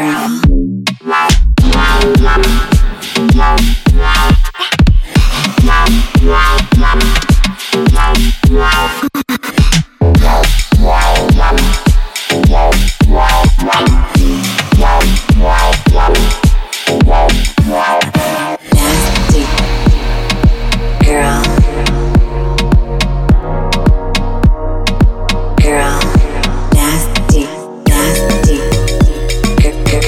Girl.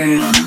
Girl.